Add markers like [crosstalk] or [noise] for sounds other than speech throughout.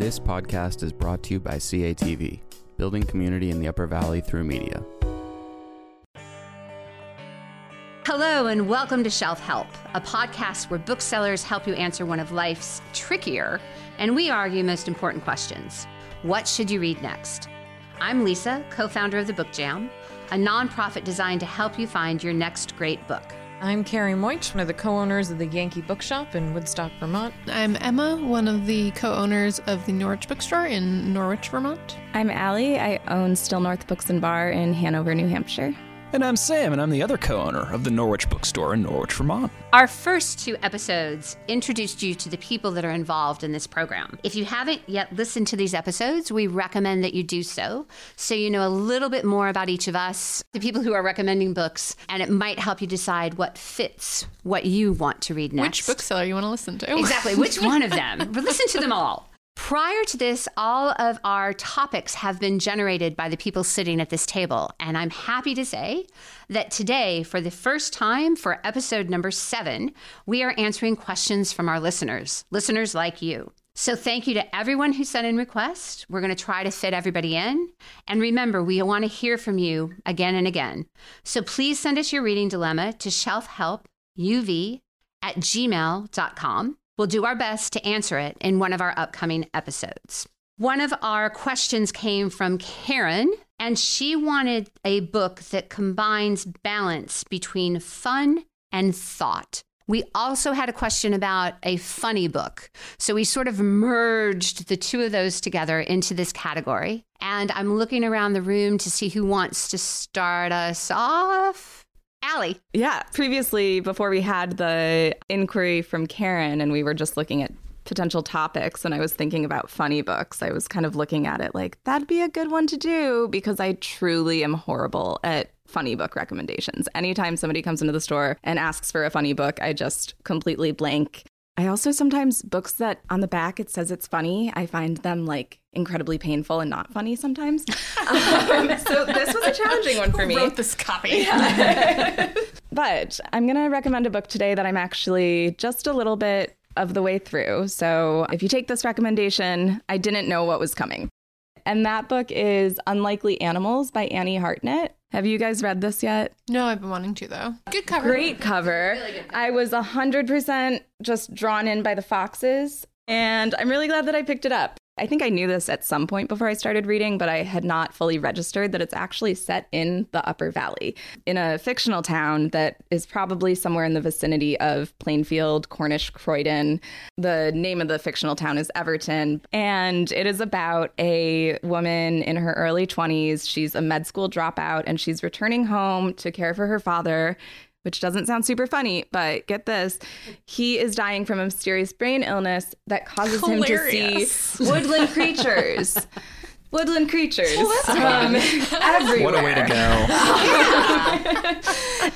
This podcast is brought to you by CATV, building community in the Upper Valley through media. Hello, and welcome to Shelf Help, a podcast where booksellers help you answer one of life's trickier and we argue most important questions. What should you read next? I'm Lisa, co founder of the Book Jam, a nonprofit designed to help you find your next great book. I'm Carrie Moich, one of the co owners of the Yankee Bookshop in Woodstock, Vermont. I'm Emma, one of the co owners of the Norwich Bookstore in Norwich, Vermont. I'm Allie. I own Still North Books and Bar in Hanover, New Hampshire. And I'm Sam, and I'm the other co owner of the Norwich Bookstore in Norwich, Vermont. Our first two episodes introduced you to the people that are involved in this program. If you haven't yet listened to these episodes, we recommend that you do so so you know a little bit more about each of us, the people who are recommending books, and it might help you decide what fits what you want to read next. Which bookseller you want to listen to. Exactly. Which one of them? [laughs] listen to them all. Prior to this, all of our topics have been generated by the people sitting at this table. And I'm happy to say that today, for the first time for episode number seven, we are answering questions from our listeners, listeners like you. So thank you to everyone who sent in requests. We're going to try to fit everybody in. And remember, we want to hear from you again and again. So please send us your reading dilemma to shelfhelpuv at gmail.com. We'll do our best to answer it in one of our upcoming episodes. One of our questions came from Karen, and she wanted a book that combines balance between fun and thought. We also had a question about a funny book. So we sort of merged the two of those together into this category. And I'm looking around the room to see who wants to start us off. Allie. Yeah. Previously, before we had the inquiry from Karen and we were just looking at potential topics and I was thinking about funny books, I was kind of looking at it like that'd be a good one to do because I truly am horrible at funny book recommendations. Anytime somebody comes into the store and asks for a funny book, I just completely blank. I also sometimes books that on the back it says it's funny, I find them like incredibly painful and not funny sometimes. [laughs] um, so this was a challenging one for me. Who wrote this copy? Yeah. [laughs] but I'm going to recommend a book today that I'm actually just a little bit of the way through. So if you take this recommendation, I didn't know what was coming. And that book is Unlikely Animals by Annie Hartnett. Have you guys read this yet? No, I've been wanting to though. Good cover. Great cover. Really cover. I was 100% just drawn in by the foxes, and I'm really glad that I picked it up. I think I knew this at some point before I started reading, but I had not fully registered that it's actually set in the Upper Valley in a fictional town that is probably somewhere in the vicinity of Plainfield, Cornish, Croydon. The name of the fictional town is Everton, and it is about a woman in her early 20s. She's a med school dropout and she's returning home to care for her father which doesn't sound super funny, but get this. He is dying from a mysterious brain illness that causes Hilarious. him to see woodland creatures [laughs] woodland creatures um, [laughs] everywhere. What a way to go!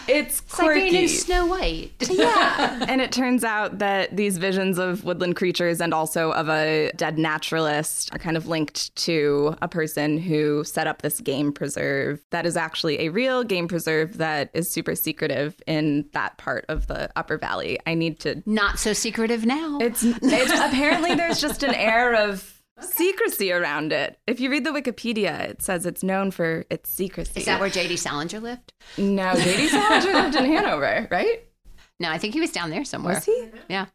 [laughs] it's quirky. It's like Snow White. [laughs] yeah, and it turns out that these visions of woodland creatures and also of a dead naturalist are kind of linked to a person who set up this game preserve that is actually a real game preserve that is super secretive in that part of the Upper Valley. I need to not so secretive now. It's, it's apparently there's just an air of Okay. secrecy around it. If you read the Wikipedia, it says it's known for its secrecy. Is that where J.D. Salinger lived? No, J.D. Salinger lived in Hanover, right? No, I think he was down there somewhere. Was he? Yeah.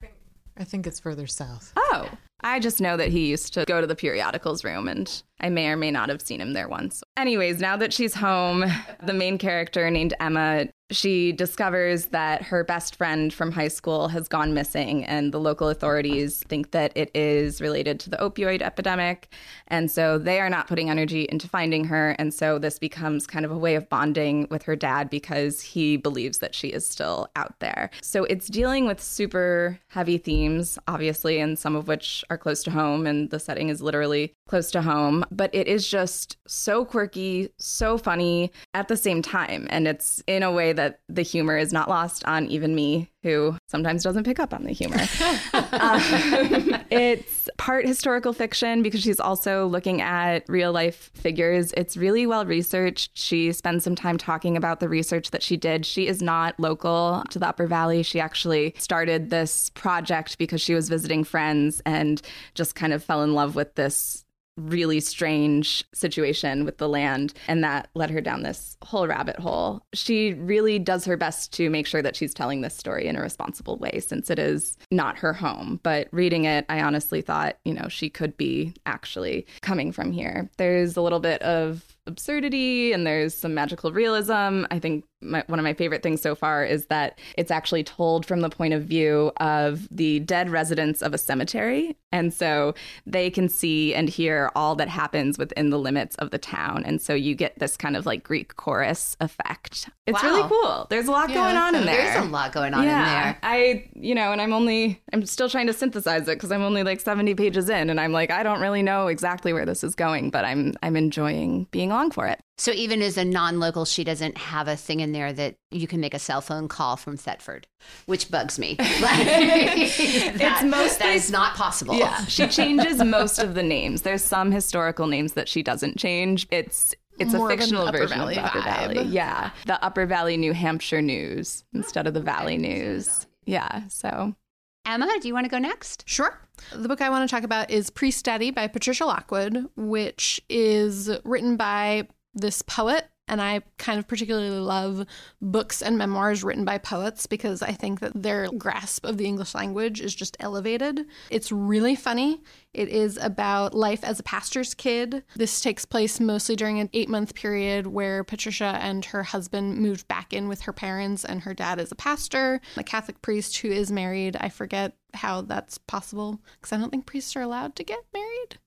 I think it's further south. Oh. I just know that he used to go to the periodicals room and I may or may not have seen him there once. Anyways, now that she's home, the main character named Emma she discovers that her best friend from high school has gone missing, and the local authorities think that it is related to the opioid epidemic. And so they are not putting energy into finding her. And so this becomes kind of a way of bonding with her dad because he believes that she is still out there. So it's dealing with super heavy themes, obviously, and some of which are close to home, and the setting is literally close to home. But it is just so quirky, so funny at the same time. And it's in a way that the humor is not lost on even me, who sometimes doesn't pick up on the humor. [laughs] um, it's part historical fiction because she's also looking at real life figures. It's really well researched. She spends some time talking about the research that she did. She is not local to the Upper Valley. She actually started this project because she was visiting friends and just kind of fell in love with this really strange situation with the land and that led her down this whole rabbit hole. She really does her best to make sure that she's telling this story in a responsible way since it is not her home. But reading it, I honestly thought, you know, she could be actually coming from here. There's a little bit of absurdity and there's some magical realism. I think my, one of my favorite things so far is that it's actually told from the point of view of the dead residents of a cemetery. And so they can see and hear all that happens within the limits of the town. And so you get this kind of like Greek chorus effect. It's Wow. really cool. There's a lot Yeah, going on in there. There's a lot going on yeah, in there. I, you know, and I'm only, I'm still trying to synthesize it because I'm only like 70 pages in, and I'm like, I don't really know exactly where this is going, but I'm, I'm enjoying being along for it. So even as a non-local, she doesn't have a thing in there that you can make a cell phone call from Thetford, which bugs me. [laughs] [laughs] it's mostly- that is not possible. Yeah, [laughs] she changes most of the names. There's some historical names that she doesn't change. It's it's More a fictional Upper version Valley of the Upper vibe. Valley. Yeah, the Upper Valley, New Hampshire News instead of the Valley News. Yeah, so Emma, do you want to go next? Sure. The book I want to talk about is Priestdaddy by Patricia Lockwood, which is written by this poet. And I kind of particularly love books and memoirs written by poets because I think that their grasp of the English language is just elevated. It's really funny. It is about life as a pastor's kid. This takes place mostly during an eight month period where Patricia and her husband moved back in with her parents, and her dad is a pastor, a Catholic priest who is married. I forget how that's possible because I don't think priests are allowed to get married,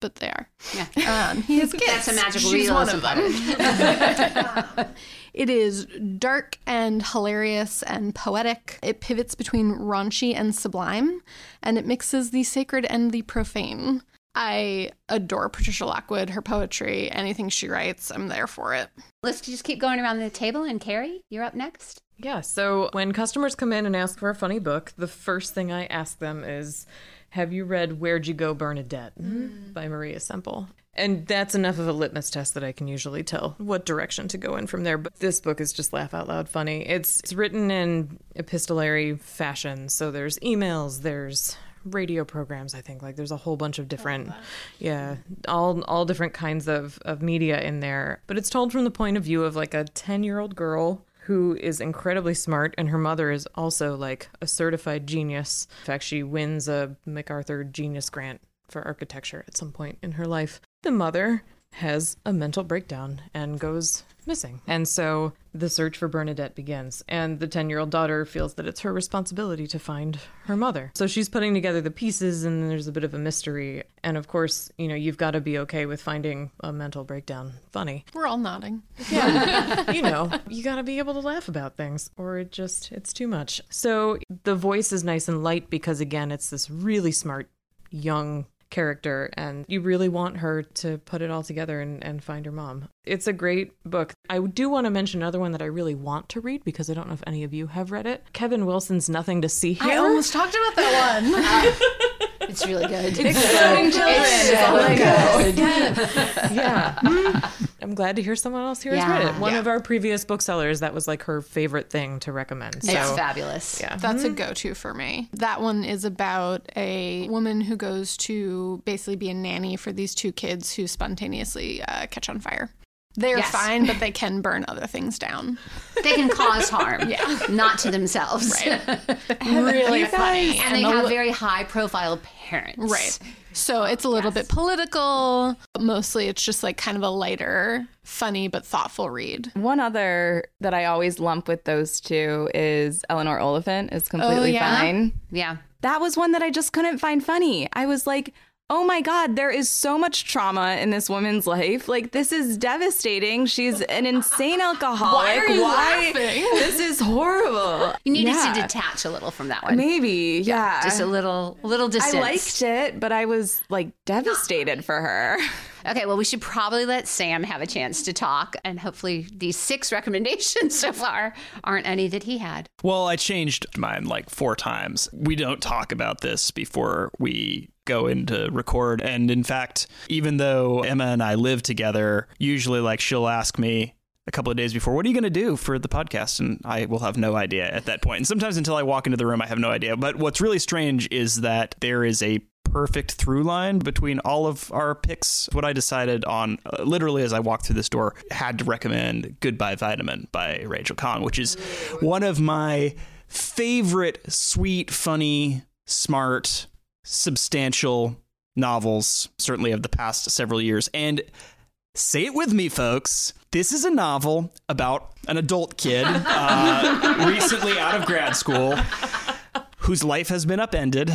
but they are. Yeah. Um, [laughs] he has kids. That's a magical She's one of them. [laughs] it is dark and hilarious and poetic. It pivots between raunchy and sublime, and it mixes the sacred and the profane. I adore Patricia Lockwood, her poetry, anything she writes, I'm there for it. Let's just keep going around the table. And Carrie, you're up next. Yeah, so when customers come in and ask for a funny book, the first thing I ask them is, Have you read Where'd You Go, Bernadette mm. by Maria Semple? And that's enough of a litmus test that I can usually tell what direction to go in from there. But this book is just laugh out loud funny. It's, it's written in epistolary fashion. So there's emails, there's radio programs i think like there's a whole bunch of different oh, yeah all all different kinds of of media in there but it's told from the point of view of like a 10 year old girl who is incredibly smart and her mother is also like a certified genius. In fact she wins a macarthur genius grant for architecture at some point in her life. The mother has a mental breakdown and goes missing. And so the search for Bernadette begins. And the 10 year old daughter feels that it's her responsibility to find her mother. So she's putting together the pieces, and there's a bit of a mystery. And of course, you know, you've got to be okay with finding a mental breakdown funny. We're all nodding. Yeah. [laughs] [laughs] you know, you got to be able to laugh about things, or it just, it's too much. So the voice is nice and light because, again, it's this really smart young character and you really want her to put it all together and, and find her mom. It's a great book. I do want to mention another one that I really want to read because I don't know if any of you have read it. Kevin Wilson's Nothing to See Here. I almost talked about that one. [laughs] It's really good. Exploding children is all I got. yeah. Mm. I'm glad to hear someone else here has read it. One of our previous booksellers, that was like her favorite thing to recommend. So, it's fabulous. yeah. That's a go to for me. That one is about a woman who goes to basically be a nanny for these two kids who spontaneously uh, catch on fire. They're Yes. fine, but they can burn other things down. [laughs] They can cause harm, yeah. not to themselves. [laughs] really funny. And they have li- very high profile parents. Right. So it's a little bit political. but Mostly it's just like kind of a lighter, funny, but thoughtful read. One other that I always lump with those two is Eleanor Oliphant is completely oh, yeah? fine. Yeah. That was one that I just couldn't find funny. I was like, oh my God, there is so much trauma in this woman's life. Like, this is devastating. She's an insane alcoholic. Why are you laughing? [laughs] This is horrible. You needed Yeah. to detach a little from that one. Maybe, yeah. Just a little, little distance. I liked it, but I was like devastated for her. [laughs] Okay, well, we should probably let Sam have a chance to talk, and hopefully, these six [laughs] recommendations so far aren't any that he had. Well, I changed mine like four times. We don't talk about this before we go in to record. And in fact, even though Emma and I live together, usually like she'll ask me a couple of days before, what are you going to do for the podcast? And I will have no idea at that point. And sometimes until I walk into the room, I have no idea. But what's really strange is that there is a perfect through line between all of our picks. What I decided on, uh, literally as I walked through this door, had to recommend Goodbye Vitamin by Rachel Khong, which is one of my favorite sweet, funny, smart, substantial novels, certainly of the past several years. And say it with me, folks. This is a novel about an adult kid [laughs] uh, recently out of grad school whose life has been upended,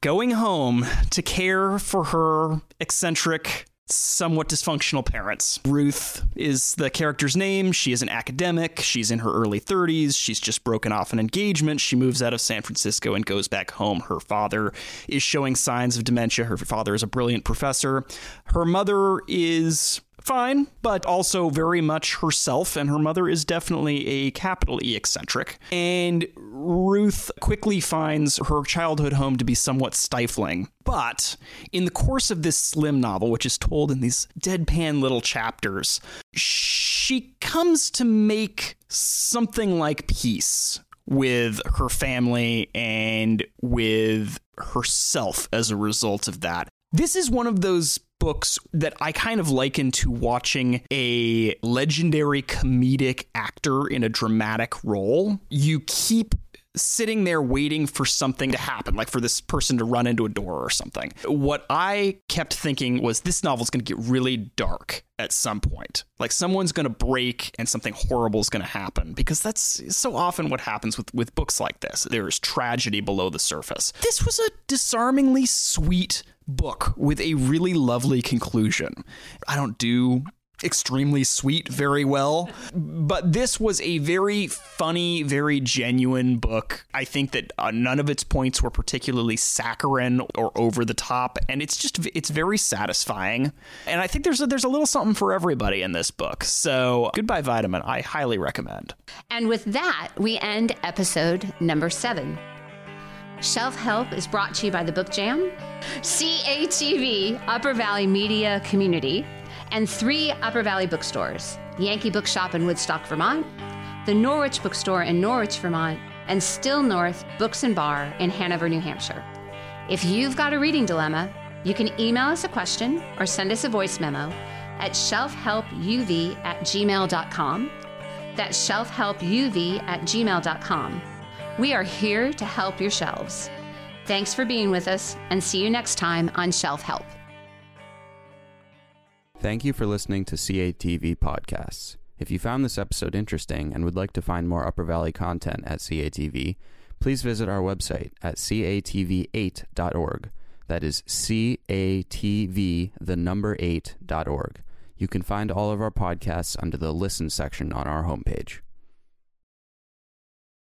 going home to care for her eccentric, somewhat dysfunctional parents. Ruth is the character's name. She is an academic. She's in her early 30s. She's just broken off an engagement. She moves out of San Francisco and goes back home. Her father is showing signs of dementia. Her father is a brilliant professor. Her mother is fine, but also very much herself, and her mother is definitely a capital E eccentric. And Ruth quickly finds her childhood home to be somewhat stifling. But in the course of this slim novel, which is told in these deadpan little chapters, she comes to make something like peace with her family and with herself as a result of that. This is one of those books that I kind of liken to watching a legendary comedic actor in a dramatic role. You keep sitting there waiting for something to happen, like for this person to run into a door or something. What I kept thinking was this novel's going to get really dark at some point. Like someone's going to break and something horrible is going to happen because that's so often what happens with, with books like this. There's tragedy below the surface. This was a disarmingly sweet book with a really lovely conclusion. I don't do extremely sweet very well, but this was a very funny, very genuine book. I think that uh, none of its points were particularly saccharine or over the top, and it's just it's very satisfying. And I think there's a, there's a little something for everybody in this book. So, Goodbye Vitamin, I highly recommend. And with that, we end episode number seven. Shelf Help is brought to you by the Book Jam, CATV, Upper Valley Media Community, and three Upper Valley bookstores Yankee Bookshop in Woodstock, Vermont, the Norwich Bookstore in Norwich, Vermont, and Still North Books and Bar in Hanover, New Hampshire. If you've got a reading dilemma, you can email us a question or send us a voice memo at shelfhelpuv at gmail.com. That's shelfhelpuv at gmail.com. We are here to help your shelves. Thanks for being with us, and see you next time on Shelf Help. Thank you for listening to CATV Podcasts. If you found this episode interesting and would like to find more Upper Valley content at CATV, please visit our website at catv8.org. That is CATV, the number 8.org. You can find all of our podcasts under the Listen section on our homepage.